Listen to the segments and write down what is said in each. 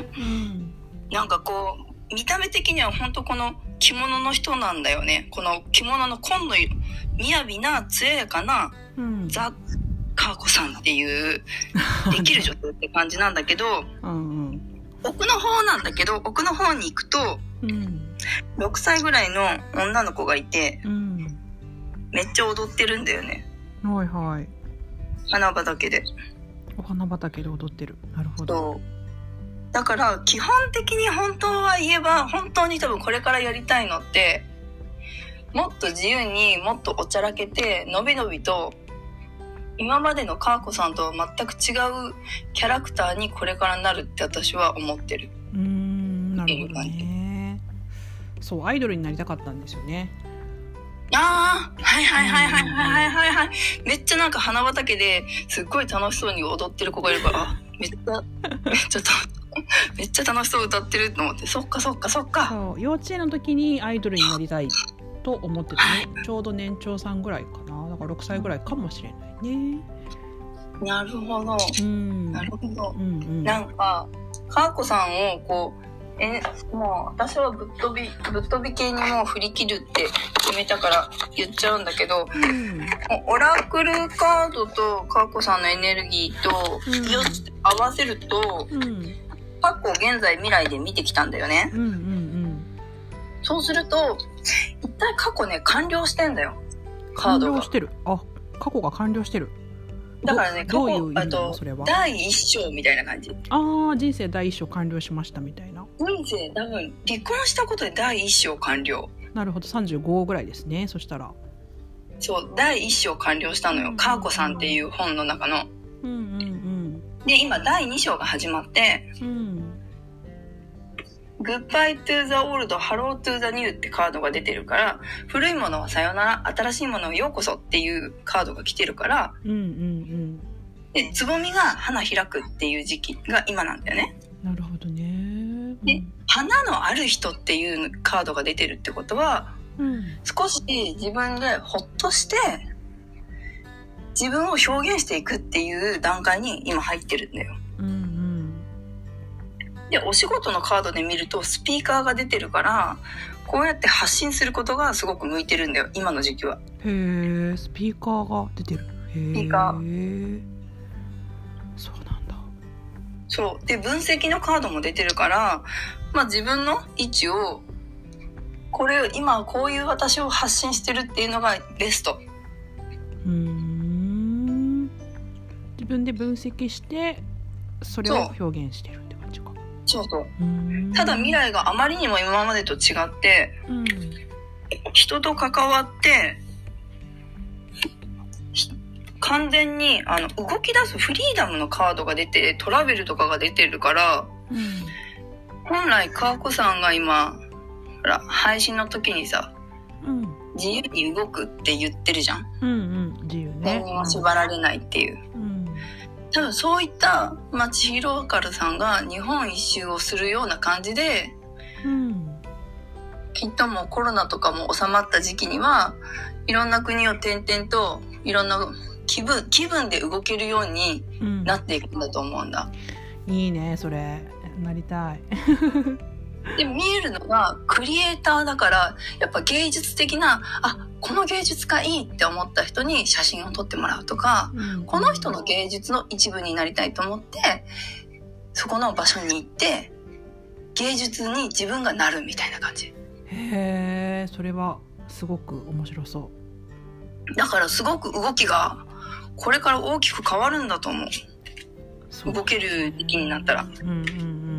ねうん。なんかこう見た目的には本当この着物の人なんだよね。この着物の紺の色雅な艶やかなうん。ザ・カーコさんっていうできる女性って感じなんだけど うんうん。奥の方なんだけど奥の方に行くとうん。6歳ぐらいの女の子がいてうん。めっちゃ踊ってるんだよね。はいはい。花畑で。お花畑で踊ってる。なるほどだから基本的に本当は言えば本当に多分これからやりたいのってもっと自由にもっとおちゃらけてのびのびと今までのカーコさんとは全く違うキャラクターにこれからなるって私は思ってる。うーんなるほどね。そうアイドルになりたかったんですよね。ああはいはいはいはいはいはいはい。めっちゃなんか花畑ですっごい楽しそうに踊ってる子がいるからあめっちゃ めっちゃた めっちゃ楽しそう歌ってると思って。そっかそっかそっか。そう幼稚園の時にアイドルになりたいと思ってたね ちょうど年長さんぐらいかな。だから6歳ぐらいかもしれないね。なるほど。うん。なるほど。うんうん。なんかかーこさんをこうえもう私はぶっ飛びぶっ飛び系にもう振り切るって決めたから言っちゃうんだけどうん。オラクルカードとかーこさんのエネルギーとうん。合わせるとうん過去現在未来で見てきたんだよね。うんうんそうすると一体過去ね完了してんだよ。カー完ドが。了してる。あ過去が完了してる。だからねどどういう意過去あとそれは。第一章みたいな感じ。ああ人生第一章完了しましたみたいな。人生多分離婚したことで第一章完了。なるほど。35ぐらいですね。そしたら。そう第一章完了したのよ「カーコさん」っていう本の中の。うんうんで今第二章が始まってうん。うん「Goodbye to the old Hello to the new」ってカードが出てるから古いものはさよなら新しいものをようこそっていうカードが来てるからうんうんでつぼみが花開くっていう時期が今なんだよね。うんなるほどね。で花のある人っていうカードが出てるってことはうん。少し自分でほっとして自分を表現していくっていう段階に今入ってるんだよ。うんうんで、お仕事のカードで見るとスピーカーが出てるから、こうやって発信することがすごく向いてるんだよ、今の時期は。へえスピーカーが出てるへえピーカそうなんだそう。で、分析のカードも出てるから、まあ自分の位置を、これ、今こういう私を発信してるっていうのがベスト。うーん自分で分析してそれを表現してるって感じか。そうそう。ただ未来があまりにも今までと違って、うん。人と関わって、ひ完全にあの動き出すフリーダムのカードが出てトラベルとかが出てるからうん。本来川子さんが今ほら配信の時にさうん。自由に動くって言ってるじゃん。うんうん。自由ね。何にも縛られないっていう。うん多分そういった町ひろかるさんが日本一周をするような感じでうんきっともうコロナとかも収まった時期にはいろんな国を転々といろんな気分気分で動けるようにうん。なっていくんだと思うんだ。いいねそれ。なりたいで見えるのがクリエイターだからやっぱ芸術的なあこの芸術家いいって思った人に写真を撮ってもらうとかこの人の芸術の一部になりたいと思ってそこの場所に行って芸術に自分がなるみたいな感じ。へえそれはすごく面白そだからすごく動きがこれから大きく変わるんだと思う。うそう動ける時期になったら。うんうん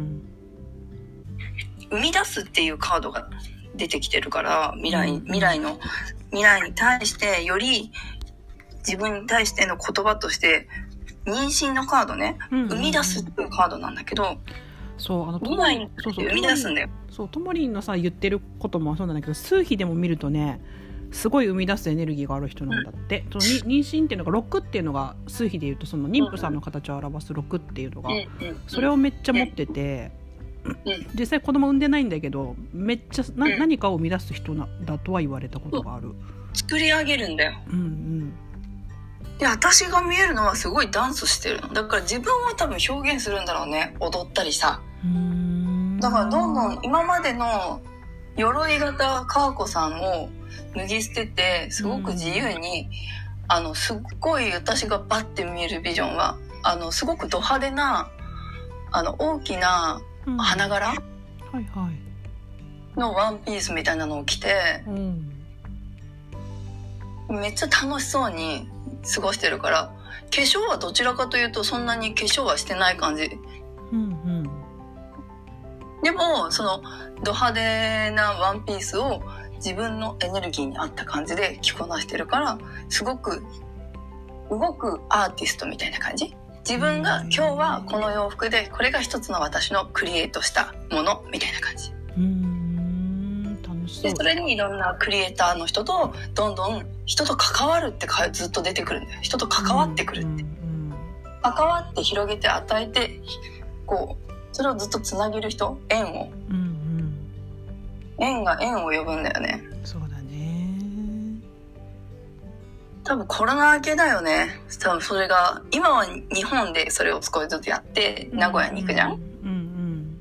生み出すっていうカードが出てきてるから未来うん。未来の未来に対してより自分に対しての言葉として妊娠のカードねうん生み出すっていうカードなんだけどそうあの未来に生み出すんだよ。そうともりんのさ言ってることもそうなんだけど数比でも見るとねすごい生み出すエネルギーがある人なんだって、そのに妊娠っていうのが6っていうのが数比で言うとその妊婦さんの形を表す6っていうのが、うんうんそれをめっちゃ持ってて、うん実際子供産んでないんだけどめっちゃな、うん。何かを生み出す人なだとは言われたことがある。作り上げるんだよ。うんうん。で私が見えるのはすごいダンスしてるの。だから自分を多分表現するんだろうね。踊ったりさ。だからどんどん今までの鎧型かーこさんを脱ぎ捨ててすごく自由に、あのすっごい私がバッて見えるビジョンはあのすごくド派手なあの大きなうん。花柄？はいはい。のワンピースみたいなのを着て。うん。めっちゃ楽しそうに過ごしてるから。化粧はどちらかというとそんなに化粧はしてない感じ。うんでもそのド派手なワンピースを自分のエネルギーに合った感じで着こなしてるからすごく動くアーティストみたいな感じ自分が今日はこの洋服でこれが一つの私のクリエイトしたものみたいな感じ。うんうん楽しそう。でそれにいろんなクリエイターの人とどんどん人と関わるってかずっと出てくるんだよ。人と関わってくるって、関わって広げて与えてこうそれをずっとつなげる人？縁を。うんうん。縁が縁を呼ぶんだよね。そう多分コロナ明けだよね。多分それが今は日本でそれを少しずつやって名古屋に行くじゃん、うんうん。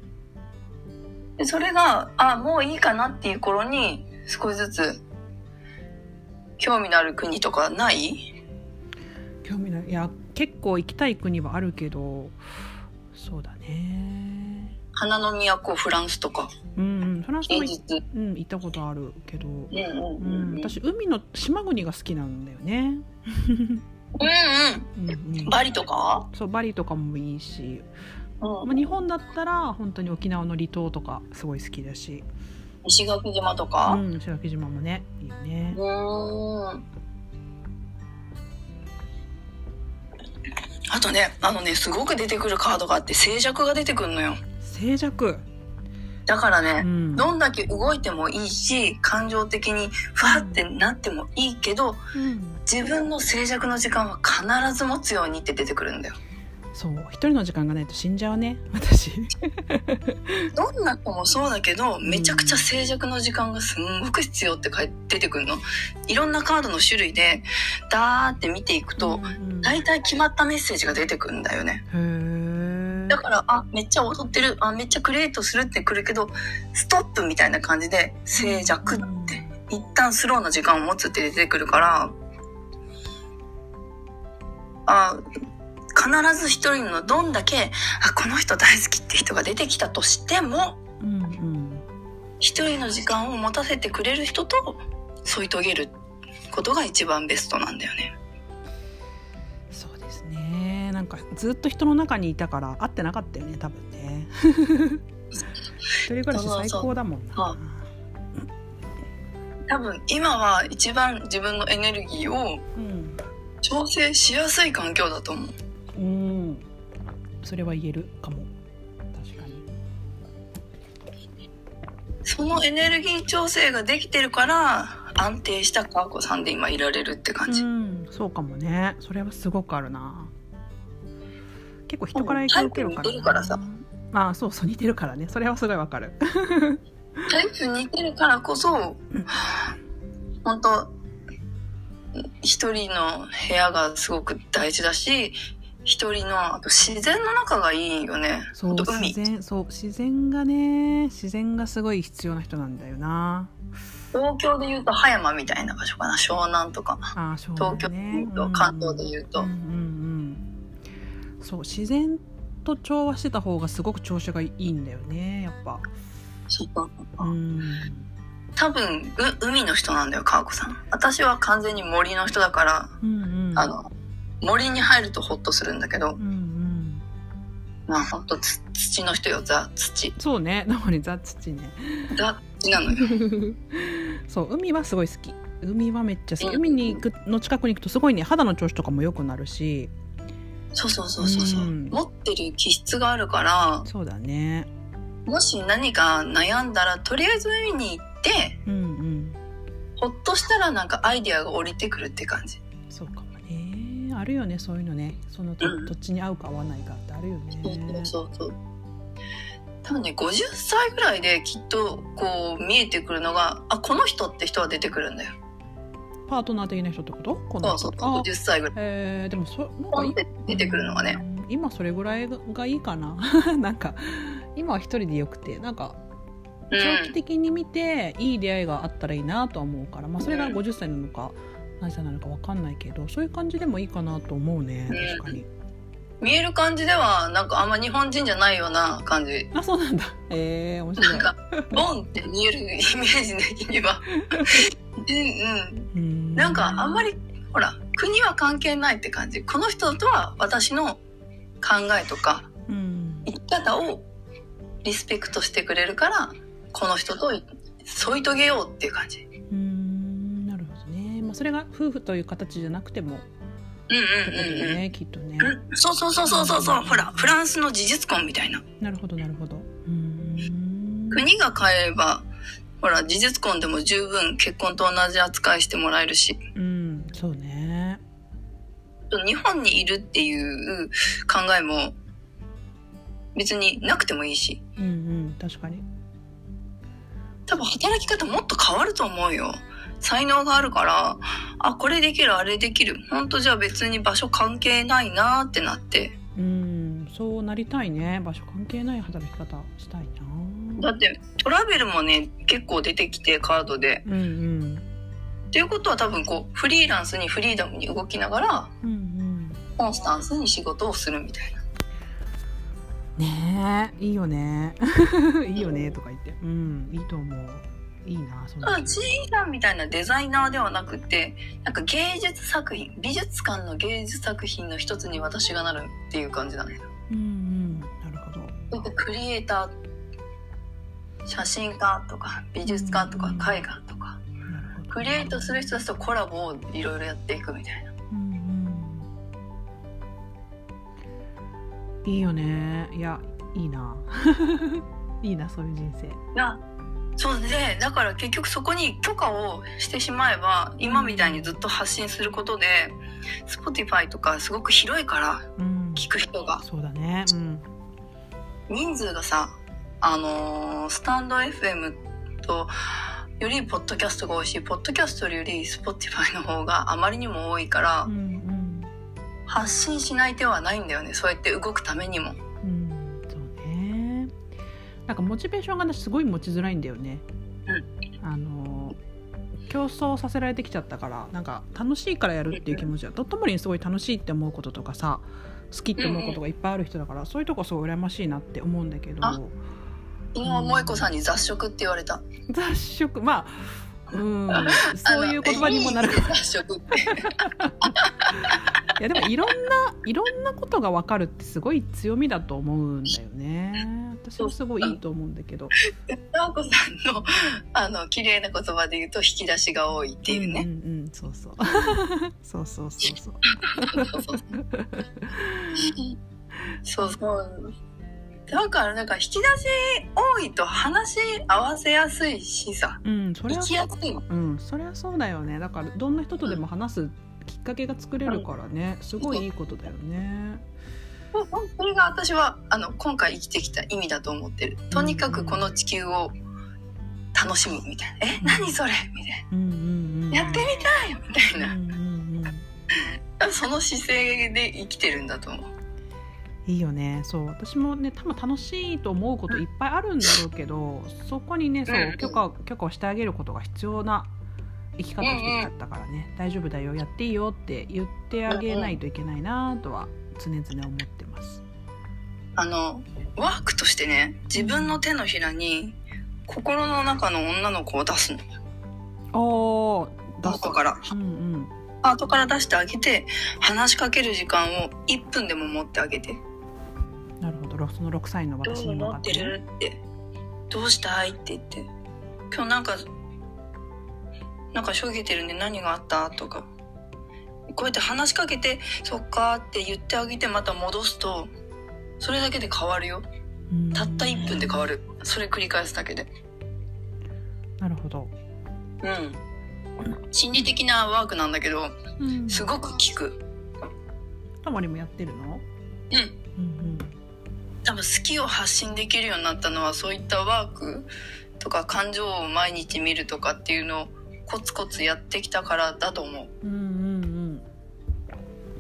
でそれがあもういいかなっていう頃に少しずつ興味のある国とかない？興味ない。いや結構行きたい国はあるけどそうだね花の都フランスとか。うんうんフランスもうん、行ったことあるけど、うんうんううんん、私海の島国が好きなんだよね、うんうん。うんうん、バリとか？そうバリとかもいいし、うん。まあ、日本だったら本当に沖縄の離島とかすごい好きだし、石垣島とうかん、石垣島もねいいよね。うーん。あとねあのねすごく出てくるカードがあって静寂が出てくるのよ静寂、だからね、うん、どんだけ動いてもいいし感情的にふわってなってもいいけどうん。自分の静寂の時間は必ず持つようにって出てくるんだよ。そう。一人の時間がないと死んじゃうね。私。どんな子もそうだけどめちゃくちゃ静寂の時間がすんごく必要って書い出てくるの。いろんなカードの種類でダーって見ていくと、うん大体決まったメッセージが出てくるんだよね。へーだからあめっちゃ踊ってる。あめっちゃクリエイトするってくるけどストップみたいな感じで静寂って一旦スローな時間を持つって出てくるからあ必ず一人のどんだけあこの人大好きって人が出てきたとしてもうんうん。一人の時間を持たせてくれる人と添い遂げることが一番ベストなんだよね。かずっと人の中にいたから会ってなかったよね多分ね。一人暮らし最高だもんな。多分今は一番自分のエネルギーをうん。調整しやすい環境だと思う。うん。それは言えるかも。確かに。そのエネルギー調整ができてるから安定した川子さんで今いられるって感じ。うん。そうかもね。それはすごくあるな結構人から影響受けるから似てるからさ。ああそうそう似てるからね。それはすごいわかる。タイプ似てるからこそ本当一人の部屋がすごく大事だし一人のあと自然の中がいいよね。そう自然そう自然がね自然がすごい必要な人なんだよな。東京で言うと葉山みたいな場所かな。湘南とか。ああそう東京で言うと関東で言うと。うんうんうんそう自然と調和してた方がすごく調子がいいんだよねやっぱ。そううん。多分う海の人なんだよ川子さん。私は完全に森の人だからうんうん。あの森に入るとホッとするんだけどうんうん。まあ本当つ土の人よザ土。そうね なのにザ・土ね。ザ土なのよ。そう海はすごい好き。海はめっちゃ好き。うん。海に行くの近くに行くとすごいね肌の調子とかも良くなるしそうそうそうそうそう、うん。持ってる気質があるからそうだね。もし何か悩んだらとりあえず海に行ってうんうん。ほっとしたらなんかアイデアが降りてくるって感じ。そうかもね。あるよねそういうのね。その土うん。土地に合うか合わないかってあるよそうねそうそう。多分ね50歳ぐらいできっとこう見えてくるのがあこの人って人は出てくるんだよパートナー的な人ってこと？こそうそうあ50歳ぐらい。えー、でもそなんか出てくるのがね。うん今それぐらいがいいかな？なんか今は一人でよくてなんかう長期ん。的に見ていい出会いがあったらいいなとは思うから、まあ、それが50歳なのか何歳なのか分かんないけどそういう感じでもいいかなと思うねうん。確かに見える感じでは、なんかあんま日本人じゃないような感じ。あそうなんだへえ面白いなんか、ボンって見えるイメージ的には。うんうん。うんなんかあんまり、ほら、国は関係ないって感じ。この人とは私の考えとかうん生き方をリスペクトしてくれるから、この人と添い遂げようっていう感じ。うんなるほどね、まあ、それが夫婦という形じゃなくてもってことだうん。うん。よねきっとね。うん。そうそうそうそうそうそう。ほら、フランスの事実婚みたいな。なるほどなるほど。うん。国が変えれば、ほら、事実婚でも十分結婚と同じ扱いしてもらえるし、うんそうね。日本にいるっていう考えも別になくてもいいし、うんうん確かに。多分働き方もっと変わると思うよ。才能があるから、あ、これできる、あれできる。ほんとじゃあ別に場所関係ないなってなって。うんそうなりたいね場所関係ない働き方したいなだってトラベルもね、結構出てきてカードで。うんうんっていうことは多分こう、フリーランスにフリーダムに動きながら、うんうんコンスタンスに仕事をするみたいな。ねえいいよね いいよねとか言ってうんいいと思ういいなそんな。ただ、ちいさんみたいなデザイナーではなくて、なんか芸術作品、美術館の芸術作品の一つに私がなるっていう感じなんですよ。うんうんなるほど。クリエイター、写真家とか美術家とか絵画とか、クリエイトする人たちとコラボをいろいろやっていくみたいな。うんうん。いいよね。いやいいな。いいなそういう人生。がそうで、だから結局そこに許可をしてしまえば、今みたいにずっと発信することで、Spotify とかすごく広いから、うん聞く人が。そうだねうん人数がさ、あのースタンド FM と、よりポッドキャストが多いし、ポッドキャストより Spotify の方があまりにも多いから、うんうん発信しない手はないんだよね。そうやって動くためにも。なんかモチベーションがすごい持ちづらいんだよね、あの競争させられてきちゃったからなんか楽しいからやるっていう気持ちはとともにすごい楽しいって思うこととかさ好きって思うことがいっぱいある人だから、そういうとこすごい羨ましいなって思うんだけど。あ昨日萌子さんに雑食って言われた。雑食？まあうん そういう言葉にもなるあのいいね雑食って。いやでもいろんないろんなことが分かるってすごい強みだと思うんだよね。私もすごいいいと思うんだけど。直子さんの あの綺麗な言葉で言うと引き出しが多いっていうね。うん、うん、そうそう。そうそうそうそう。そうそう。だからなんか引き出し多いと話し合わせやすいしさ、うん、それは行きやすい、うん、それはそうだよね。だからどんな人とでも話す、うんきっかけが作れるからね。すごいいいことだよね。それが私は、あの、今回生きてきた意味だと思ってる。とにかくこの地球を楽しむみたいな。え、何それ？みたいうんうんうんな。やってみたい？みたいな。うんうんうんその姿勢で生きてるんだと思う。いいよね。そう。私もね多分楽しいと思うこといっぱいあるんだろうけどそこにねそううん。許可許可をしてあげることが必要な生き方をしてきちゃったからね、大丈夫だよやっていいよって言ってあげないといけないなとは常々思ってます。あの、ワークとしてね、自分の手のひらに、心の中の女の子を出すの。おー出す後から。うんうん後から出してあげて、話しかける時間を1分でも持ってあげて。なるほどろその6歳のどう私に向思ってかってねるって。どうしたいって言って。今日なんか、なんかしょげてるんで何があった？とか。こうやって話しかけて、そっかって言ってあげてまた戻すと、それだけで変わるよ。うんたった1分で変わる。それ繰り返すだけで。なるほど、うん。心理的なワークなんだけど、うん、すごく効く。たまりもやってるの？うん。うん多分好きを発信できるようになったのはそういったワークとか感情を毎日見るとかっていうのをコツコツやってきたからだと思う。うんうんうんうん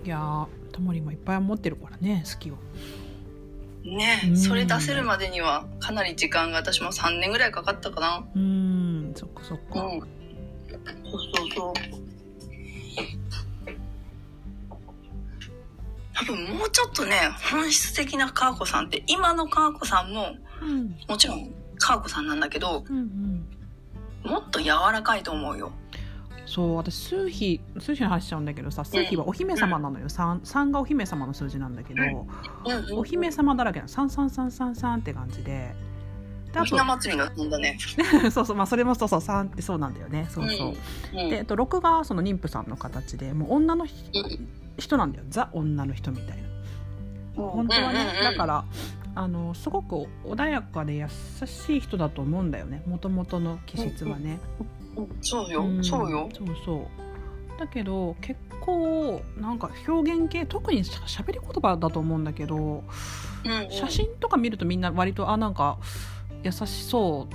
いやーたまりもいっぱい持ってるからね好きをね、うんそれ出せるまでにはかなり時間が私も3年ぐらいかかったかな。うんそっかそっか、うん。そうそうそう。多分もうちょっとね、本質的な川子さんって、今の川子さんも、うんもちろん川子さんなんだけど、うんうんもっと柔らかいと思うよ。そう私数比数比の話しちゃうんだけどさ数比はお姫様なのよ、三三がお姫様の数字なんだけど、うん。お姫様だらけなの。三三三三三って感じで。でひな祭りのんだね。と そうそうまあそれもそうそう三ってそうなんだよね。そうそう、うん。で、えっと、6がその妊婦さんの形でもう女の人なんだよ。ザ女の人みたいな。本当はね、だからあのすごく穏やかで優しい人だと思うんだよね。もともとの気質はね、ら。そうよ、んそうよ。そうそう。だけど結構なんか表現系特にしゃべり言葉だと思うんだけどうんうん。写真とか見るとみんな割とあなんか優しそう。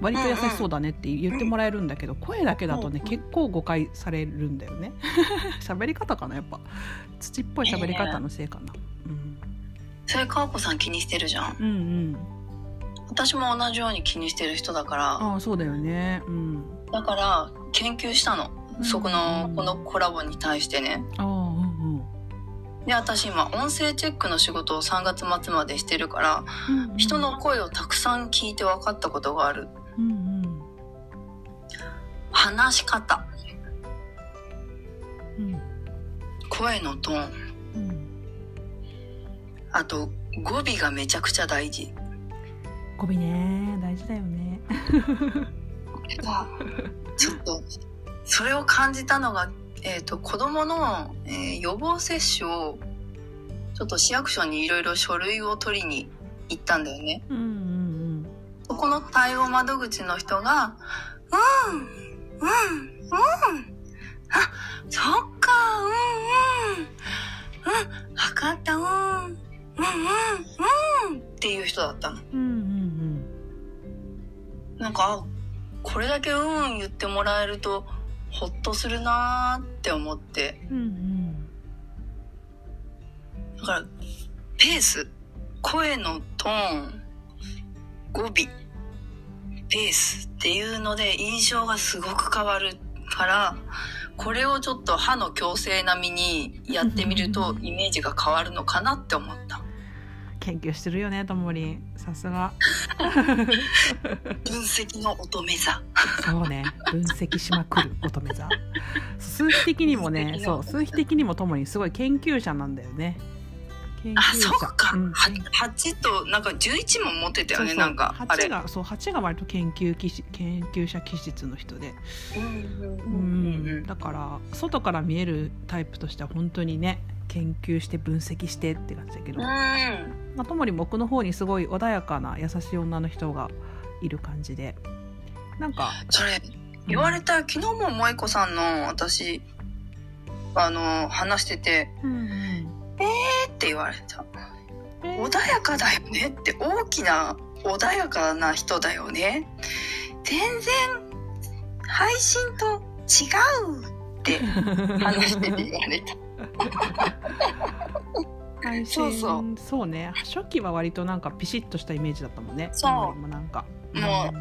割と優しそうだねって言ってもらえるんだけど声だけだとねうん。結構誤解されるんだよね。喋り方かなやっぱ。土っぽい喋り方のせいかな、うん、それ川子さん気にしてるじゃん。うんうん。私も同じように気にしてる人だから、ああそうだよね。うん。だから研究したの。そこの、このコラボに対してね。ああうんうん。で、私今音声チェックの仕事を3月末までしてるから、うんうん。人の声をたくさん聞いて分かったことがある。うんうん。話し方、うん。声のトーン、うんあと語尾がめちゃくちゃ大事。語尾ね。大事だよね。ちょっと、それを感じたのが、えっ、と、子供の、えー予防接種を、ちょっと市役所にいろいろ書類を取りに行ったんだよね。うんうんそこの対応窓口の人が、うん、うん、うん、あ、そっか、うん、うん、うん、わかった、うん、うん、うん、うん、っていう人だったの。うんうんなんか、これだけうんうん言ってもらえると、ほっとするなーって思って。うんうんだから、ペース、声のトーン、語尾、ペースっていうので印象がすごく変わるから、これをちょっと歯の矯正並みにやってみるとイメージが変わるのかなって思った。研究してるよねともりんさすが。分析の乙女座。そうね。分析しまくる乙女座。数比的にもねそう数比的にもともにすごい研究者なんだよね。あ、者。そっか。うんは8となんか11も持ってたよね、なんか。あれ。8。がそう8が割と研究研究者気質の人で。うんうんだから外から見えるタイプとしては本当にね研究して分析してって感じだけど、うん。まあ、ともに僕の方にすごい穏やかな優しい女の人がいる感じでなんかそれ、言われた、昨日も萌子さんの私、あの、話してて、うんうんえって言われた。えー穏やかだよねって、大きな穏やかな人だよね。全然、配信と違うって話してて言われた。配 そう信そう。そうね。初期は割となんかピシッとしたイメージだったもんね。そう。ともなんか。も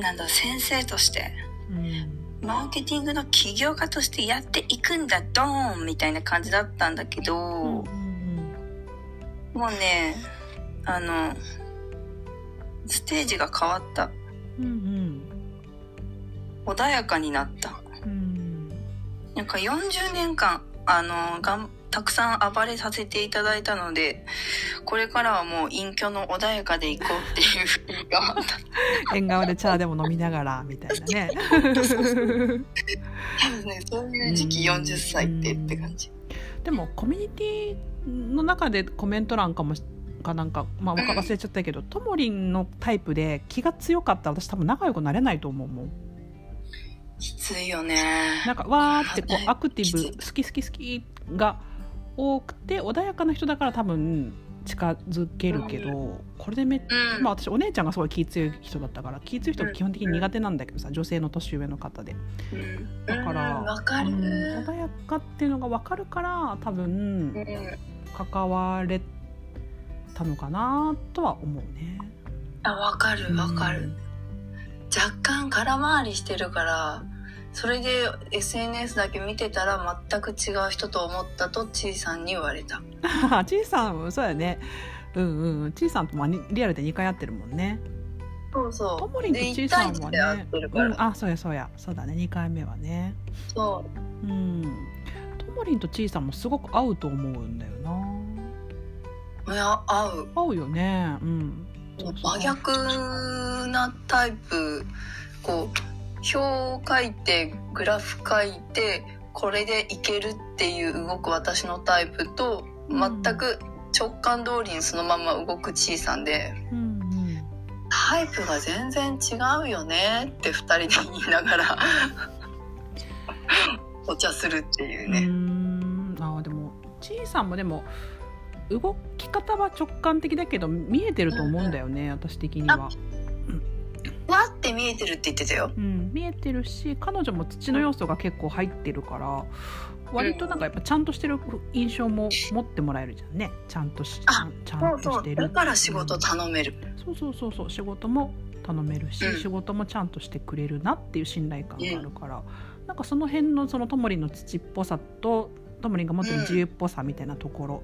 なんだ、先生として、うん、うんマーケティングの起業家としてやっていくんだ、ドーンみたいな感じだったんだけど、うんうんもうね、あの、ステージが変わった。うん。穏やかになった。なんか40年間、あの、がん、たくさん暴れさせていただいたので、これからはもう隠居の穏やかでいこうっていうふうに頑張った。縁側で茶でも飲みながらみたいなね 多分ね、そういう時期うん40歳ってって感じ。でもコミュニティの中でコメント欄かもしかなんか、まあ、忘れちゃったけどともりんのタイプで気が強かったら私多分仲良くなれないと思うもんきついよね。なんかわーってこはいうアクティブき好き好き好きが多くて穏やかな人だから多分近づけるけどこれでめっうん。まあ私お姉ちゃんがすごい気強い人だったから気強い人が基本的に苦手なんだけどさ女性の年上の方で。うん。だからうん。わかる。うん穏やかっていうのが分かるから多分うん。関われたのかなとは思うね。あわかるわかる、若干空回りしてるからそれで SNS だけ見てたら全く違う人と思ったとちいさんに言われたうん。ちいさんそうやね。うんうん。ちいさんとリアルで2回会ってるもんね。そうそうともりんとちいさんはで一対一で会っねうん、あそうやそうやそうだね2回目はね。そうん。ともりんとちいさんもすごく合うと思うんだよな。ういや合う合うよね。うん。そう真逆なタイプこう表を書いてグラフ書いてこれでいけるっていう動く私のタイプと全く直感通りにそのまま動くちいさんでうんうん。タイプが全然違うよねって二人で言いながらお茶するっていうね。んあでもちいさんもでも動き方は直感的だけど見えてると思うんだよね、私的には、わって見えてるって言ってたよ。うん、見えてるし彼女も土の要素が結構入ってるから割となんかやっぱちゃんとしてる印象も持ってもらえるじゃんね。ちゃんとしあちゃん。としてる。だから仕事頼める。そうそうそうそう仕事も頼めるし、うん。仕事もちゃんとしてくれるなっていう信頼感があるから、なんかその辺のそのともりんの土っぽさとともりんが持ってる自由っぽさみたいなところ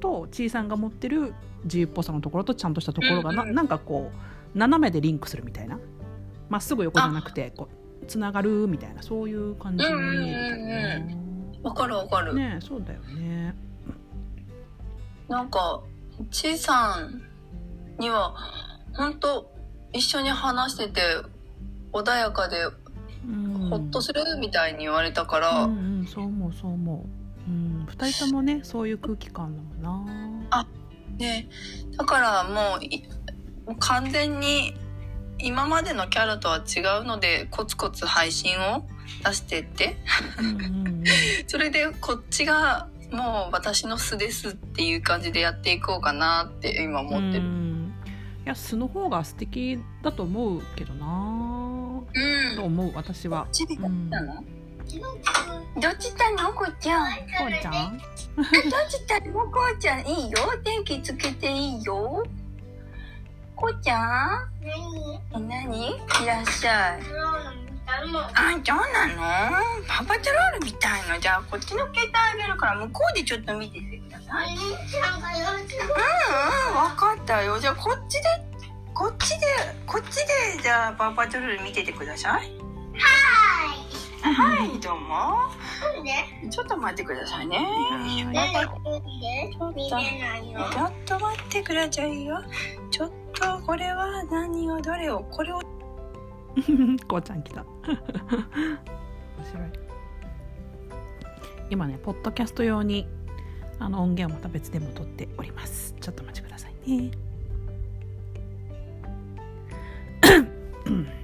と、ちいさんが持ってる自由っぽさのところとちゃんとしたところがな,、うんうんなんかこう斜めでリンクするみたいなまっすぐ横じゃなくてこうつながるみたいなそういう感じに見えるけどね。わかるわかる。ねそうだよね。なんか、ちいさんには、本当一緒に話してて、穏やかで、うん、ほっとするみたいに言われたから、うんうん、そう思うそう思う、2人ともねそういう空気感だもんな。ね、だからもうい、もう完全に、今までのキャラとは違うので、コツコツ配信を出してって、それでこっちが、もう私の素ですっていう感じでやっていこうかなって今思ってる。うん。いや素の方が素敵だと思うけどな。うん。と思う私は。うんなの？どっちたのこうちゃん。こうちゃんどっちたのこうちゃん？いいよ。電気つけていいよ。こうちゃん？え、なにいらっしゃい。あ、そうなの？パパチョロールみたいの？じゃあ、こっちの携帯あげるから、向こうでちょっと見ててください。うんうん、わかったよ。じゃあ、こっちで、こっちで、こっちで、じゃあ、パパチョロール見ててください。はい、どうも。ちょっと待ってくださいね。ちょっと待ってくださいよ。ちょっと、これは何を、どれを、これを。こうちゃん来た。面白い。今ねポッドキャスト用にあの音源をまた別でも撮っております。ちょっとお待ちくださいね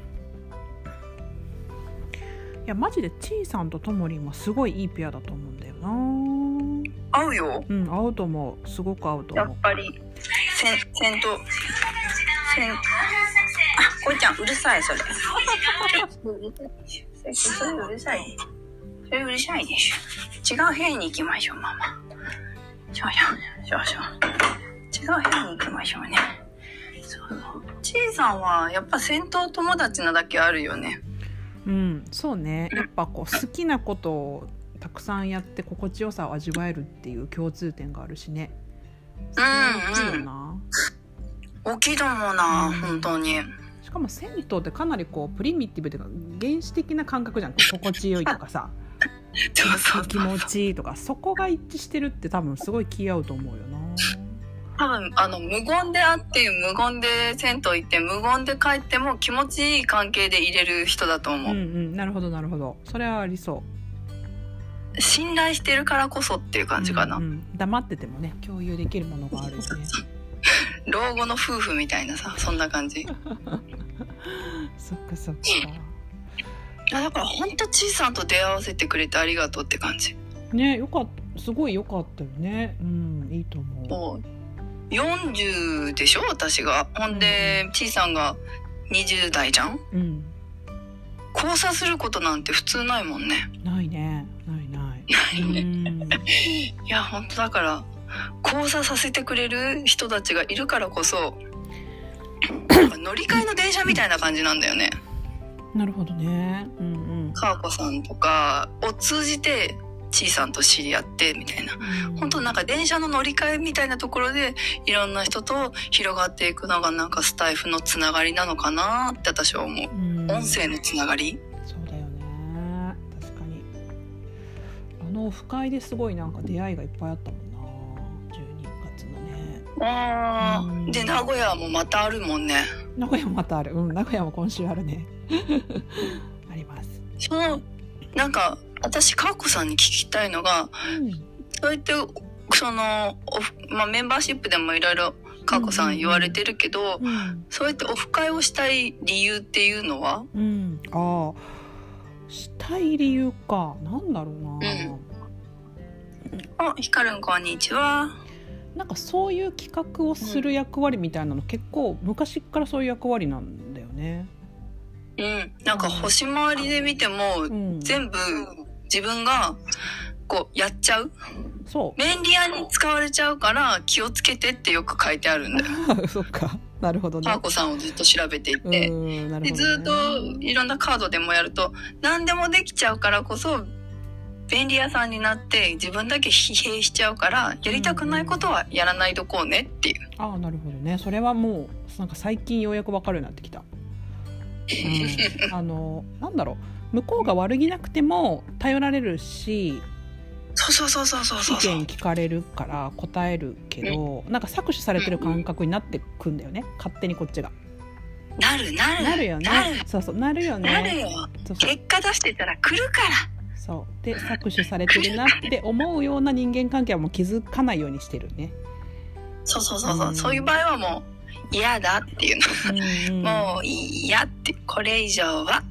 いやマジでちーさんとともりんはすごいいいペアだと思うんだよな合うよ。うん合うと思うすごく合うと思うやっぱり、せん、せんと、せん、あ、こいちゃん、うるさい、それ。それうるさい。それうるさいでしょ。違う部屋に行きましょう、ママ。そうそう、そうそう。違う部屋に行きましょうね。そう。ちいさんは、やっぱ戦闘友達なだけあるよね。うんそうね。やっぱこう好きなことをたくさんやって心地よさを味わえるっていう共通点があるしね。大きいよな、大きいと思うな、うん。本当に。しかも銭湯ってかなりこうプリミティブというか原始的な感覚じゃん。心地よいとかさ。気持ちいいとか。そこが一致してるって多分すごい気合うと思うよな多分あの無言で会って無言で銭湯行って無言で帰っても気持ちいい関係で入れる人だと思う、うんうん。なるほどなるほど。それはありそ信頼してるからこそっていうう感じかな、うんうん黙っててもね共有できるものがあるよね。老後の夫婦みたいなさそんな感じ。い そっかそっか。やだからほんとちいさんと出会わせてくれてありがとうって感じ。ねよかった。すごいよかったよね。うんいいと思う40でしょ私が。ほんでちいさんが20代じゃん？うん。交差することなんて普通ないもんね。ないね。ないない。うん。いやほんとだから交差させてくれる人たちがいるからこそ 乗り換えの電車みたいな感じなんだよね。なるほどね。うんうん。かーこさんとかを通じてちいさんと知り合ってみたいな。本当なんか電車の乗り換えみたいなところでいろんな人と広がっていくのがなんかスタイフのつながりなのかなって私は思う。うん。音声のつながり？そうだよね。確かに。あのオフ会ですごいなんか出会いがいっぱいあったもんな。12月のね。あうん。あ。で、名古屋もまたあるもんね。名古屋もまたある。うん名古屋も今週あるね。あります。その、なんか、私、かーこさんに聞きたいのが、そうやって、その、オフまあ、メンバーシップでもいろいろ、かーこさん言われてるけど、うんそうやってオフ会をしたい理由っていうのは？うん、ああ。したい理由か。なんだろうな、うん。あ、ひかるんこんにちは。なんかそういう企画をする役割みたいなの、結構昔からそういう役割なん。だよね。うん。なんか星回りで見ても、うん、全部自分が、こう、やっちゃう？そう便利屋に使われちゃうから気をつけてってよく書いてあるんだよ。そっかなるほどねパー。コさんをずっと調べていって。うんなるで、ずっといろんなカードでもやると、何でもできちゃうからこそ、便利屋さんになって自分だけ疲弊しちゃうから、やりたくないことはやらないとこうねっていう。ああなるほどねそれはもうなんか最近ようやくわかるようになってきた。うん、あのなんだろう向こうが悪気なくても頼られるしそうそうそうそうそうそう。意見聞かれるから答えるけど、なんか搾取されてる感覚になってくんだよね勝手にこっちが。なるなる。なるよね。そうそうなるよね。なるよ。そうそう結果出してたら来るから。そうで搾取されてるなって思うような人間関係はもう気づかないようにしてるね。そうそうそうそう。うんそういう場合はもう嫌だっていううんうんの。もう嫌って、これ以上は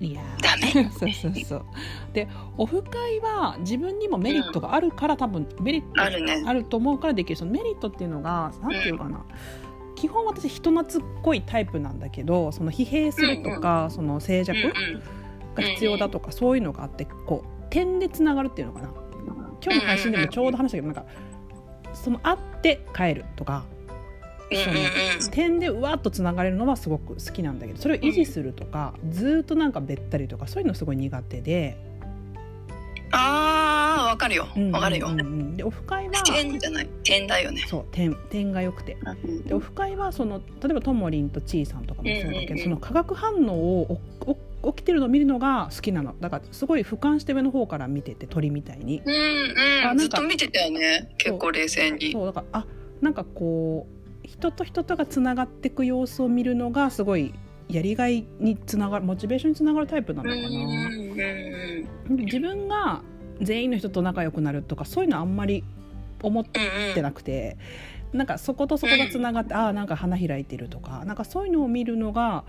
いやダメ。そうそうそう。でオフ会は自分にもメリットがあるから、多分メリットあるね。あると思うからできるそのメリットっていうのがなんていうかな、基本私人懐っこいタイプなんだけどその疲弊するとか、その静寂うんうん。が必要だとか、そういうのがあってこう点でつながるっていうのかな今日の配信でもちょうど話したけどなんかその会って帰るとかうんうんうん。点でうわっとつながれるのはすごく好きなんだけどそれを維持するとか、ずーっとなんかべったりとかそういうのすごい苦手で、ああ、わかるよ。わかるようん。うんうんでオフ会は点じゃない？点だよね。そう点点が良くてでオフ会はその例えばともりんとちいさんとかもそうだけど、うんうんうんその化学反応を起きてるのを見るのが好きなのだからすごい俯瞰して上の方から見てて鳥みたいにうんうん。ずっと見てたよね。結構冷静に。そうだからあなんかこう人と人とがつながっていく様子を見るのがすごいやりがいにつながるモチベーションにつながるタイプなうんのかな、自分が全員の人と仲良くなるとかそういうのあんまり思っ。てなくて、なんかそことそこがつながって、ああなんか花開いてるとかなんかそういうのを見るのが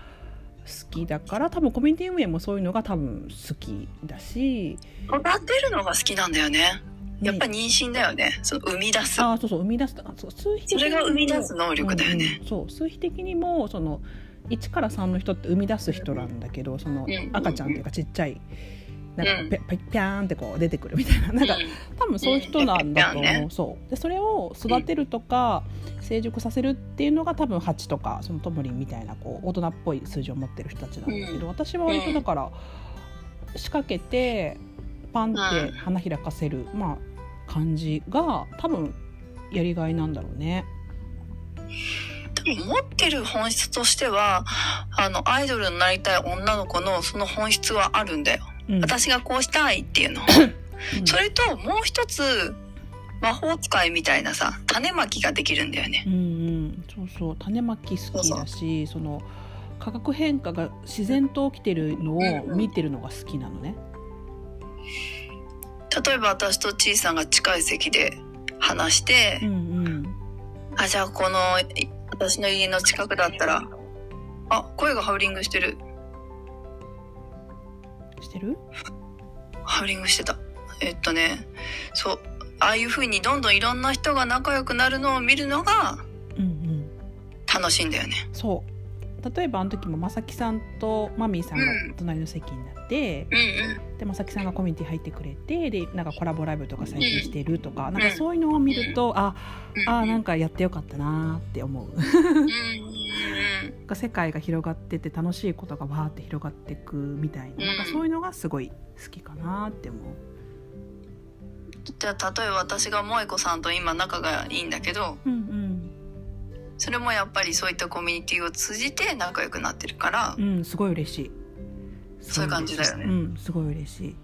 好きだから多分コミュニティ運営もそういうのが多分好きだし、育てるのが好きなんだよね。やっぱ妊娠だよね。そう生み出す。ああそうそう生み出す。あそう数比的にも。それが生み出す能力だよね。うんうん。そう数比的にもその1から3の人って生み出す人なんだけどそのうん赤ちゃんっていうかちっちゃいなんうん。かピャピャーンってこう出てくるみたいな。なんか多分そういう人なんだと思う、そう。でそれを育てるとか、成熟させるっていうのが多分8とかそのトモリンみたいなこう大人っぽい数字を持ってる人たちなんだけど、うん。私は割とだから仕掛けてパンって花開かせる、まあ感じが多分やりがいなんだろうね。持ってる本質としては、あの、アイドルになりたい女の子のその本質はあるんだよ。うん私がこうしたいっていうの。うんそれともう一つ、魔法使いみたいなさ、種まきができるんだよね。うんうん、そうそう種まき好きだしその化学変化が自然と起きてるのを見てるのが好きなのね。例えば私とちいさんが近い席で話して、うんうんあ、じゃあこの、い私の家の近くだったら、あ、声がハウリングしてる。してる？ハウリングしてた。えっとね、そう。ああいう風にどんどんいろんな人が仲良くなるのを見るのがうんうん楽しいんだよね。そう例えばあの時もまさきさんとマミーさんがうん隣の席になって、うんうん。でまさきさんがコミュニティ入ってくれてでなんかコラボライブとか最近してるとか、なんかそういうのを見ると、あうん。あなんかやってよかったなーって思う。うんうん世界が広がってて楽しいことがわーって広がっていくみたいな,、なんかそういうのがすごい好きかなって思う。じゃあ例えば私が萌子さんと今仲がいいんだけどうんうんそれもやっぱりそういったコミュニティを通じて仲良くなってるからうん、すごい嬉しい。そういう感じだよねうん、すごい嬉しい。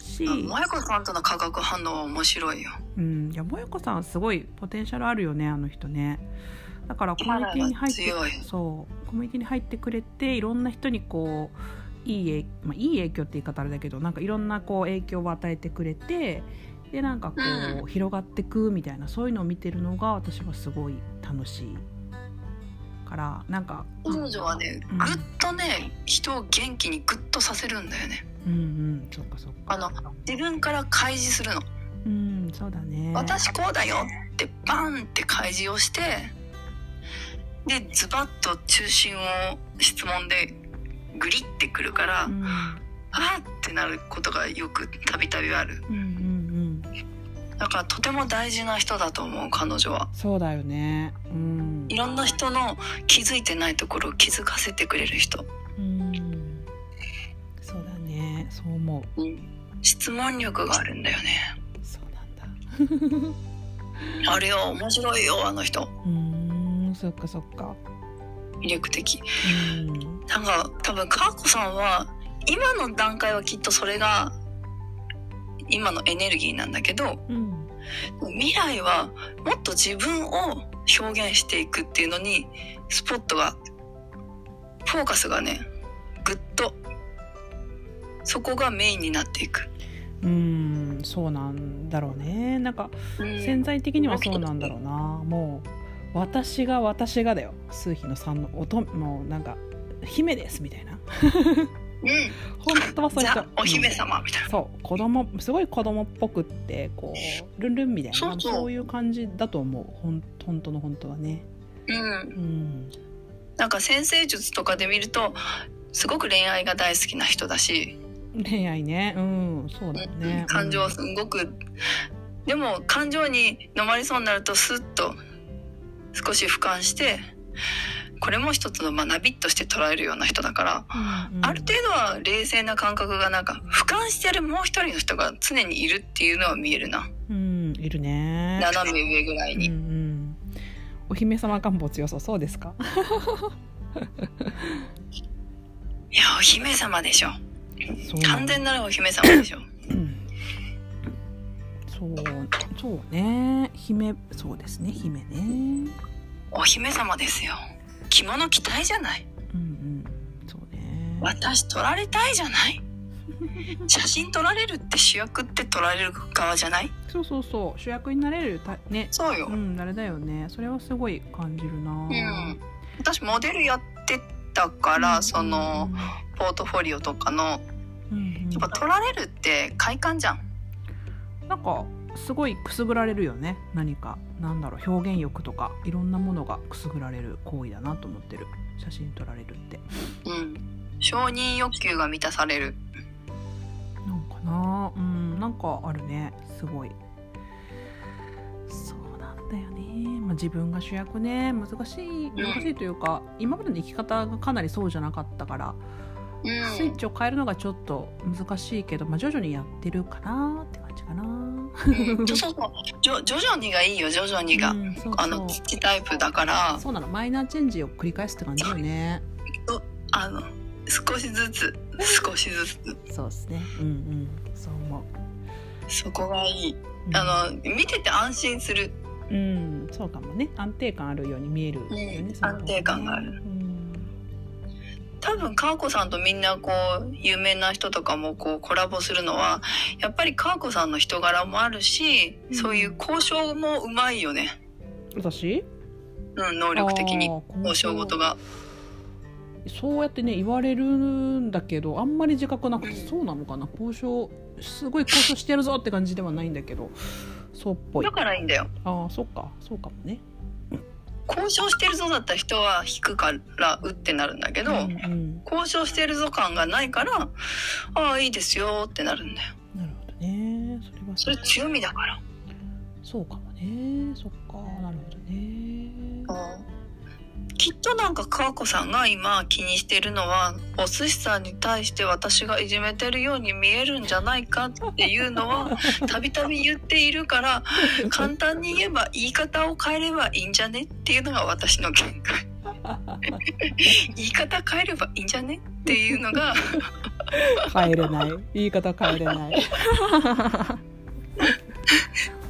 し、萌子さんとの化学反応は面白いようん、いや、もよこさんすごいポテンシャルあるよね、あの人ね。だからコミュニティに入って、強いそう、コミュニティに入ってくれて、いろんな人にこう。いいえ、まあ、いい影響って言い方あれだけど、なんかいろんなこう影響を与えてくれて。で、なんかこう、うん広がってくみたいな、そういうのを見てるのが、私はすごい楽しい。から、なんか。彼女はねうんぐっとね人を元気にグッとさせるんだよねうんうん、そっかそっか。あの自分から開示するのうん、そうだね。私こうだよってバンって開示をしてでズバッと中心を質問でグリってくるから、うん、あーってなることがよくたびたびあるうん、うん、うん。だからとても大事な人だと思う彼女はそうだよね。うんい。ろんな人の気づいてないところを気づかせてくれる人、うん。そうだね。そう思う。質問力があるんだよねそうなんだ。あれよ面白いよあの人うーん、そっかそっか。魅力的うん。なんか多分かーこさんは今の段階はきっとそれが今のエネルギーなんだけどうん。未来はもっと自分を表現していくっていうのにスポットがフォーカスがねぐっとそこがメインになっていく、うん、そうなんだろうね。なんか潜在的にはそうなんだろうな。もう私が私がだよ。数比の三の音もうなんか姫ですみたいな。うん。本当はそういっお姫様みたいな、そう。子供すごい子供っぽくってこうルンルンみたいなそうそう。いう感じだと思う。ほん本当の本当はね。うん。うん。なんか先生術とかで見るとすごく恋愛が大好きな人だし、恋愛ね。うん。そうだよね感情すごく、でも感情に飲まれそうになるとスッと少し俯瞰してこれも一つの学びとして捉えるような人だから、うんうん。ある程度は冷静な感覚がなんか俯瞰してるもう一人の人が常にいるっていうのは見えるな。うんいるね。斜め上ぐらいうんうに、ん。お姫様願望強そうそうですか？いやお姫様でしょ。完全なるお姫様でしょ。うん。そうそうね。姫そうですね姫ね。お姫様ですよ着物着たいじゃない？うんうん。そうね。私撮られたいじゃない？写真撮られるって主役って撮られる側じゃない？そうそうそう。主役になれるたね。そうよ、うんあれだよね。それはすごい感じるな。うん。私モデルやってたから、そのポートフォリオとかの。うんうん。やっぱ撮られるって快感じゃん。なんかすごいくすぐられるよね。何かなんだろう表現欲とかいろんなものがくすぐられる行為だなと思ってる。写真撮られるって。うん。承認欲求が満たされる。なんかな。うん。なんかあるね。すごい。そうなんだよね、まあ、自分が主役ね。難しい難しいというか今までの生き方がかなりそうじゃなかったからうん。スイッチを変えるのがちょっと難しいけど、まあ、徐々にやってるかなって感じかな。うんそうそうそうジョ徐々にがいいよ徐々にが、うんそうそうあの土タイプだからそうなのマイナーチェンジを繰り返すって感じだよね。あの少しずつ少しずつそうですね。うんうん。そう思う。そこがいいうんあの見てて安心するうん、そうかもね。安定感あるように見えるよね。うん安定感があるうん。多分かーこさんとみんなこう有名な人とかもこうコラボするのはやっぱりかーこさんの人柄もあるし、うん。そういう交渉もうまいよね、私？うん、能力的に交渉。事が。そうやってね言われるんだけどあんまり自覚なくてうんそうなのかな。交渉すごい交渉してやるぞって感じではないんだけど。そうっぽい。だからいいんだよ。ああそっか。そうかもね交交渉してるぞだった人は引くからうってなるんだけど、うんうん。交渉してるぞ感がないから、ああ、いいですよってなるんだよ。なるほどね。それはそれ強みだから。そうかもね。そっか。なるほどねきっとなんか川子さんが今気にしてるのはお寿司さんに対して私がいじめてるように見えるんじゃないかっていうのは たびたび言っているから簡単に言えば言い方を変えればいいんじゃねっていうのが私の見解 言い方変えればいいんじゃねっていうのが。変えれない。言い方変えれない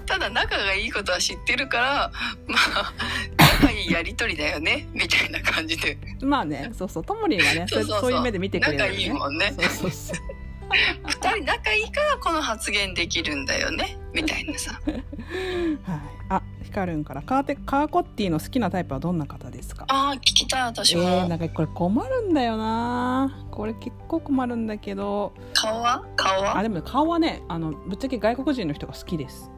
ただ仲がいいことは知ってるからまあ仲いいやりとりだよねみたいな感じで。まあねそうそうともりんはねそうそういう目で見てくれるよ仲いいもんね。そうそうそう。二人仲いいからこの発言できるんだよねみたいなさ。はい。あヒカルンから。カーテカーコッティの好きなタイプはどんな方ですか？ああ聞きたいえ私も、ー、なんかこれ困るんだよな。これ結構困るんだけど。顔は？顔は？あでも顔はねあのぶっちゃけ外国人の人が好きです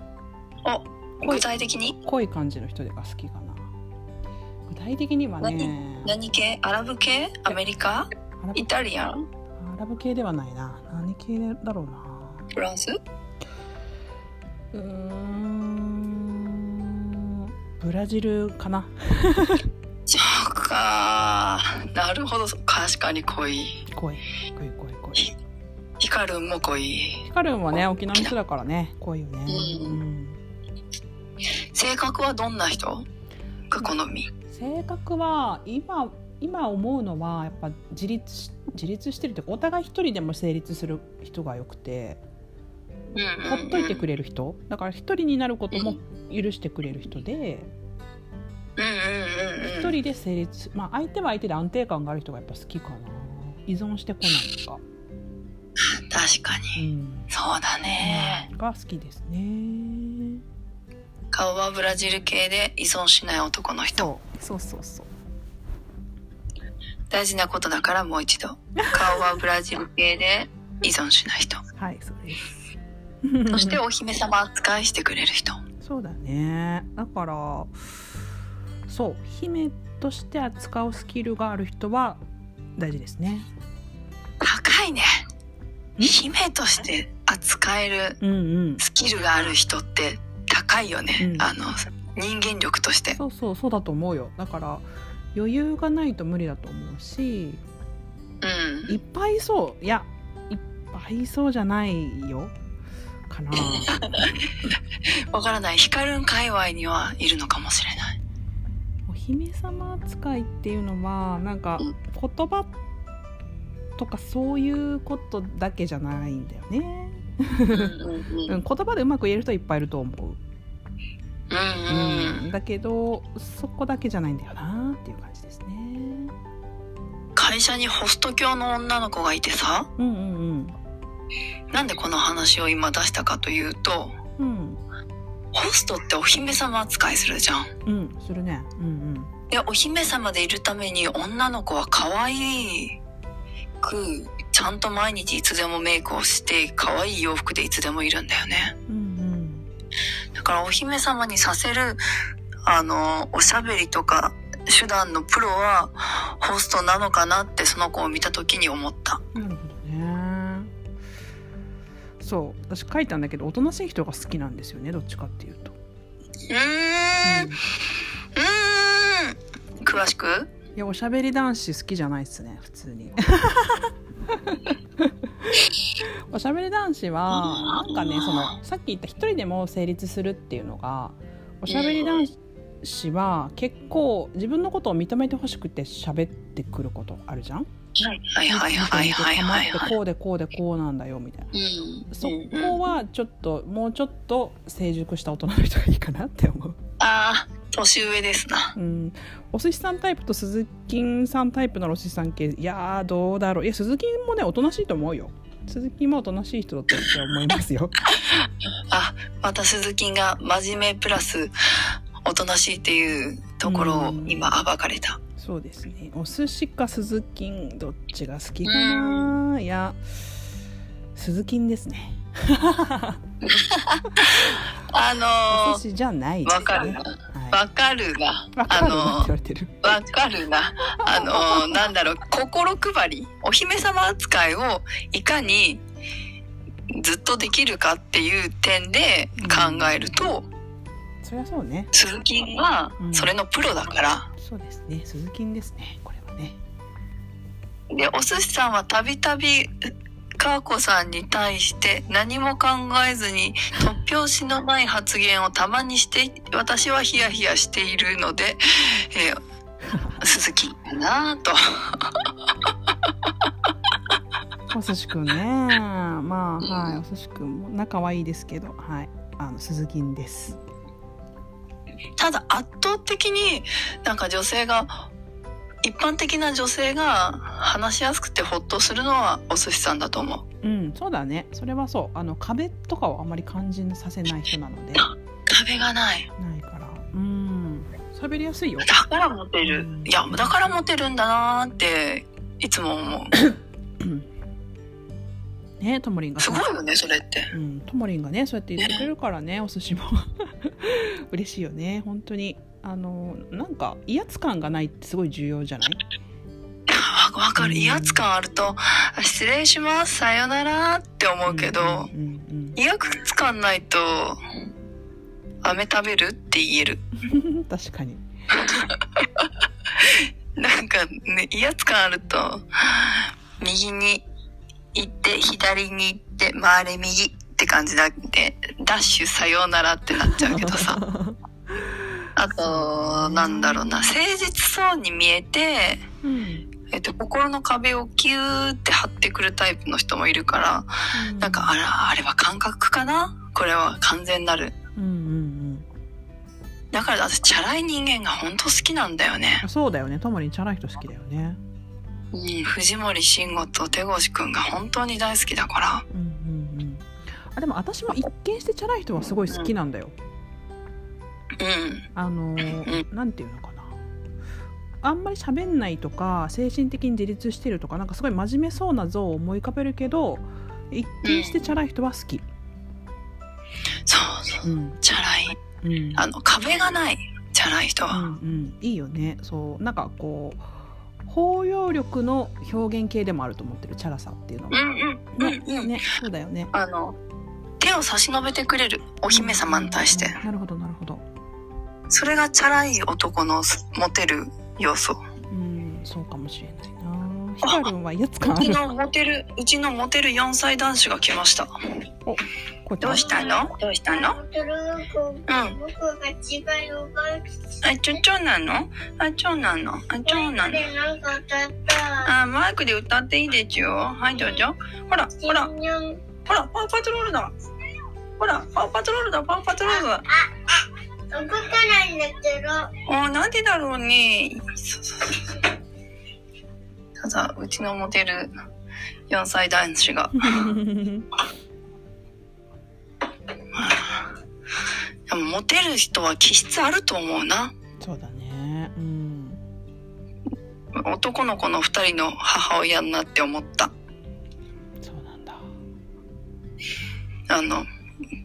お具体的に？濃い感じの人が好きかな。具体的にはね。何系？アラブ系？アメリカ？イタリア？ンアラブ系ではないな。何系だろうな。フランス？うーん。ブラジルかな。そうか。なるほど。確かに濃い濃い濃い濃い濃いヒカルンも濃いヒカルンはね沖縄の人だからね。濃いよね、うん。うん性格はどんな人？が好み性格は今今思うのはやっぱ自立し自立してるというかお互い一人でも成立する人がよくてほっといてくれれる人。だから一人になることも許してくれる人でうんうんうんうん。一人で成立まあ相手は相手で安定感がある人がやっぱ好きかな。依存してこないとか、確かうにん、そうだね。が好きですね顔はブラジル系で依存しない男の人。そう。そうそうそう。大事なことだからもう一度。顔はブラジル系で依存しない人。はいそうです。そしてお姫様扱いしてくれる人。そうだね。だからそう姫として扱うスキルがある人は大事ですね。高いね。ん？姫として扱えるスキルがある人って高いよね、うん。あの人間力として。そうそうそうだと思うよ。だから余裕がないと無理だと思うしうん。いっぱいいそういやいっぱいいそうじゃないよ。かな。わからない。ヒカルン界隈にはいるのかもしれない。お姫様扱いっていうのはなんかうん。言葉とかそういうことだけじゃないんだよね、うん 言葉でうまく言える人はいっぱいいると思う、うんうん。だけどそこだけじゃないんだよなっていう感じですね。会社にホスト教の女の子がいてさ。うんうんなんでこの話を今出したかというとうんホストってお姫様扱いするじゃん。うん。うん。するね。うんでお姫様でいるために女の子は可愛くちゃんと毎日いつでもメイクをして可愛い洋服でいつでもいるんだよね。うんうんだからお姫様にさせるあのおしゃべりとか手段のプロはホストなのかなってその子を見た時に思った。うんなるほどね。そう。私書いたんだけどおとなしい人が好きなんですよねどっちかっていうと、うーん。うーん。詳しく？いやおしゃべり男子好きじゃないっすね普通に おしゃべり男子はなんかねそのさっき言った一人でも成立するっていうのがおしゃべり男子は結構自分のことを認めてほしくて喋ってくることあるじゃん？はい。はい。はい。はい。はい。はい。はい。こうでこうでこうなんだよみたいな。うん。そうん。こはちょっともうちょっと成熟した大人の人がいいかなって思う。ああ年上ですな。うん、お寿司さんタイプと鈴木さんタイプのお寿司さん系。いやーどうだろう。いや鈴木もねおとなしいと思うよ。鈴木もおとなしい人だと思いますよ。あまた鈴木が真面目プラスおとなしいっていうところを今暴かれた。そうですね。お寿司か鈴木どっちが好きかな。いや鈴木ですねあおの寿司じゃないですねわかるはわかるな。わかるなって言わかるな。あの、なんだろう、心配り、お姫様扱いをいかにずっとできるかっていう点で考えると、そりゃそうね。鈴木はそれのプロだから。そうですね。鈴木ですね。これはね。で、お寿司さんはたびたび、かーこさんに対して何も考えずに突拍子のない発言をたまにして、私はヒヤヒヤしているので、えー鈴木かなと。お寿司くんね。まあ、はい。お寿司くんも仲はいいですけど、はい。あの、鈴木です。ただ圧倒的になんか女性が一般的な女性が話しやすくてホッとするのはお寿司さんだと思ううん、そうだね。それはそう。あの、壁とかをあまり感じさせない人なので、壁がないないから。うん。喋りやすいよ。だからモテるいやだからモテるんだなーっていつも思う ね、ともりんがすごいよねそれってうん、ともりんがねそうやって言ってくれるからねお寿司も 嬉しいよね本当にあのなんか威圧感がないってすごい重要じゃない？わわかる。威圧感あるとあ失礼しますさよならって思うけど、うんうん威圧感ないと飴食べるって言える。う ん確かに。なんかね、威圧感あると、右に行って、左に行って、回れ右って感じだって、ダッシュさようならってなっちゃうけどさ。あと、なんだろうな、誠実そうに見えて、うんえっと、心の壁をキューって張ってくるタイプの人もいるから、なんか、あら、あれは感覚かな？これは完全なる。うんうんだから私、チャラい人間が本当好きなんだよねう。んそうだよねともりんチャラい人好きだよねうん、藤森慎吾と手越くんが本当に大好きだから。うんうんうんあでも私も一見してチャラい人はすごい好きなんだようん。あのなんていうのかなあんまり喋んないとか精神的に自立してるとかなんかすごい真面目そうな像を思い浮かべるけど一見してチャラい人は好き、そうそうう。んチャラい。うんあの、壁がない。チャラい人うんは。うん、いいよねそうなんかこう包容力の表現系でもあると思ってるチャラさっていうのは、うんうん。うんうん。ねねそうだよねあの、手を差し伸べてくれる。お姫様に対して。なるほどなるほどそれがチャラい男のモテる要素。うんそうかもしれないなヒカルンは威圧感あるうちのモテる、うちのモテる4歳男子が来ました。こうちゃんどうしたの？どうしたの？僕が違いをばあ、ちょ、長男の？あ、長男の？あ、長男の？でなんか歌った。あ、マイクで歌っていいですよ。はい、どうぞ。ほら、ほら、ほら、パウパトロールだ。ほら、パウパトロールだ、パウパトロールだ。動かないんだけど。あーなんでだろうね。そうそうそうただ、うちのモテる4歳男子が。でも、モテる人は気質あると思うな。そうだねうん男の子の2人の母親になって思った。そうなんだあの、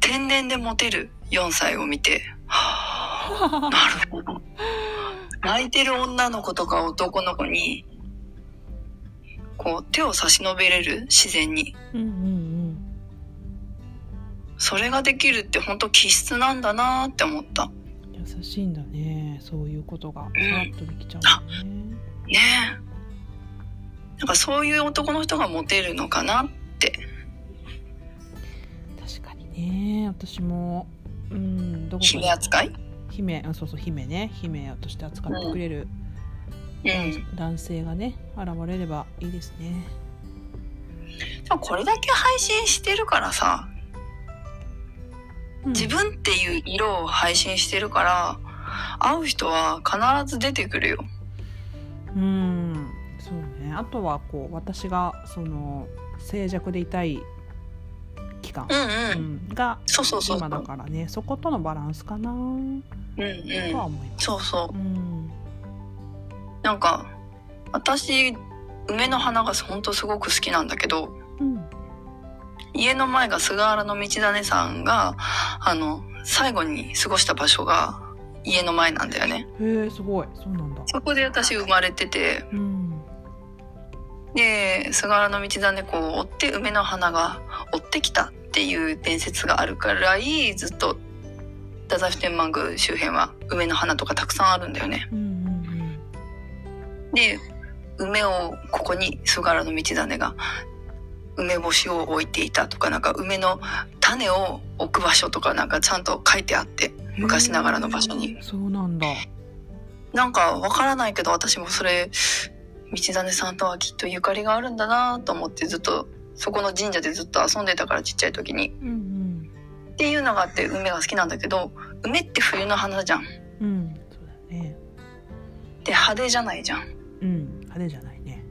天然でモテる4歳を見て、はあ、なるほど。泣いてる女の子とか男の子に、こう、手を差し伸べれる？自然に。うんうんそれができるって本当気質なんだなーって思った。うん優しいんだねそういうことがさらっとできちゃうんだねねえ。なんかそういう男の人がモテるのかなって。確かにね私もうんどこか姫扱い？姫あそうそう姫ね。姫として扱ってくれるうん。男性がね現れればいいですね。でもこれだけ配信してるからさ、うん。自分っていう色を配信してるから、会う人は必ず出てくるよ。うん。そうね。あとはこう私がその静寂でいたい期間。うんう。うがそうそうそう。今だからね。そことのバランスかな。うんとはうん。思います。そうそう。うん。なんか、私、梅の花がほんとすごく好きなんだけど、うん。家の前が菅原道真さんが、あの、最後に過ごした場所が、家の前なんだよね。へえすごい。そうなんだ。そこで私生まれてて、うん。で、菅原道真公を追って梅の花が追ってきた。っていう伝説があるからい、ずっと太宰府天満宮周辺は梅の花とかたくさんあるんだよね。うんうんで、梅をここに菅原道真が梅干しを置いていたとか、なんか梅の種を置く場所とかなんかちゃんと書いてあって、うん昔ながらの場所に。そうなんだなんかわからないけど私もそれ、道真さんとはきっとゆかりがあるんだなと思ってずっと、そこの神社でずっと遊んでたからちっちゃい時に。うんっていうのがあって梅が好きなんだけど、梅って冬の花じゃん。うんうんそうだねで派手じゃないじゃん。うん派手じゃないね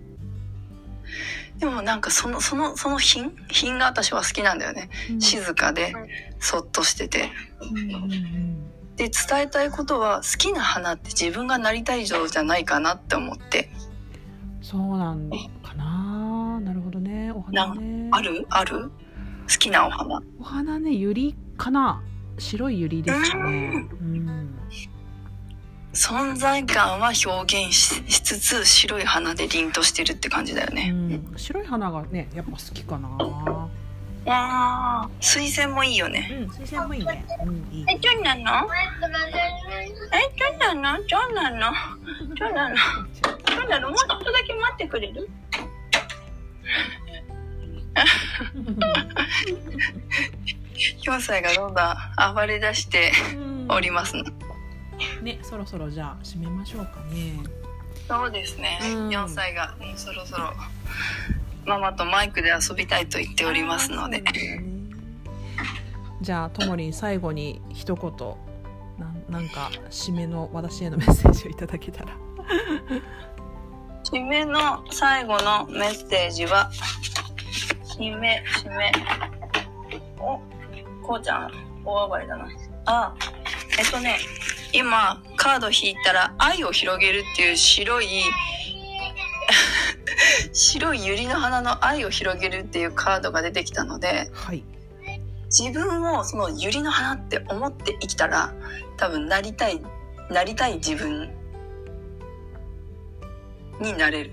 でもなんかその、その、その品？品が私は好きなんだよね。うん静かで、そっとしてて。うんうんうんで、伝えたいことは好きな花って自分がなりたい以上じゃないかなって思って。そうなんかななるほどねお花ね。ある？ある？好きなお花。お花ねユリかな。白いユリですかね。うん。存在感は表現ししつつ白い花で凛としてるって感じだようね。ん。白い花がねやっぱ好きかな。わあ、水仙もいいよね。うん水仙もいいね。うんいい。え、どうなの？え、どうなの？どうなの？どうなの？どうなの？もうちょっとだけ待ってくれる？4歳がどんどん暴れ出しておりますね。ねそろそろじゃあ締めましょうかね。そうですね。うん。4歳がもうそろそろママとマイクで遊びたいと言っておりますので。ね。じゃあともりん最後に一言なんなんか締めの私へのメッセージをいただけたら。締めの最後のメッセージは、締め、締め。お、こうちゃん、大暴れだな。あ、えっとね、今、カード引いたら、愛を広げるっていう白い、白い百合の花の愛を広げるっていうカードが出てきたので、はい自分をその百合の花って思って生きたら、多分なりたい、なりたい自分になれる。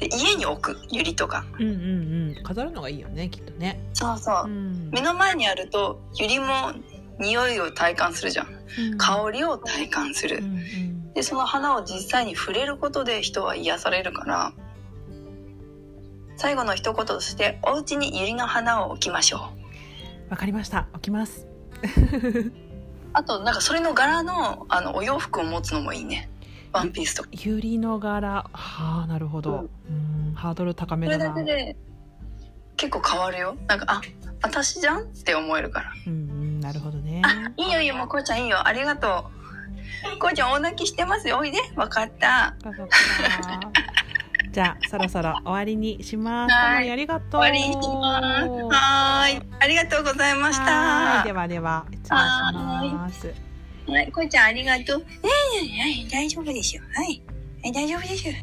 で、家に置く、百合とか。うんうんうん飾るのがいいよねきっとねそうそうう。ん目の前にあると、百合も匂いを体感するじゃん。うん香りを体感すうんる。うんで、その花を実際に触れることで人は癒されるから、最後の一言として、お家に百合の花を置きましょう。わかりました置きます あと、なんかそれの柄の、あの、お洋服を持つのもいいね。ワンピースとか。ユリの柄はあなるほどうんハードル高めそれだなだけで、結構変わるよ。なんか、あ、私じゃんって思えるから。うんうんなるほどねあ、いいよいいよ、もうこうちゃんいいよ。ありがとう。こうちゃん大泣きしてますよ。おいで。わかった。じゃあそろそろ終わりにしますはいありがとう終わりにします。はーい。ありがとうございました。はいではでは失礼しますはい、こうちゃんありがとう。ええ大丈夫ですよ。はい。はい大丈夫ですよ。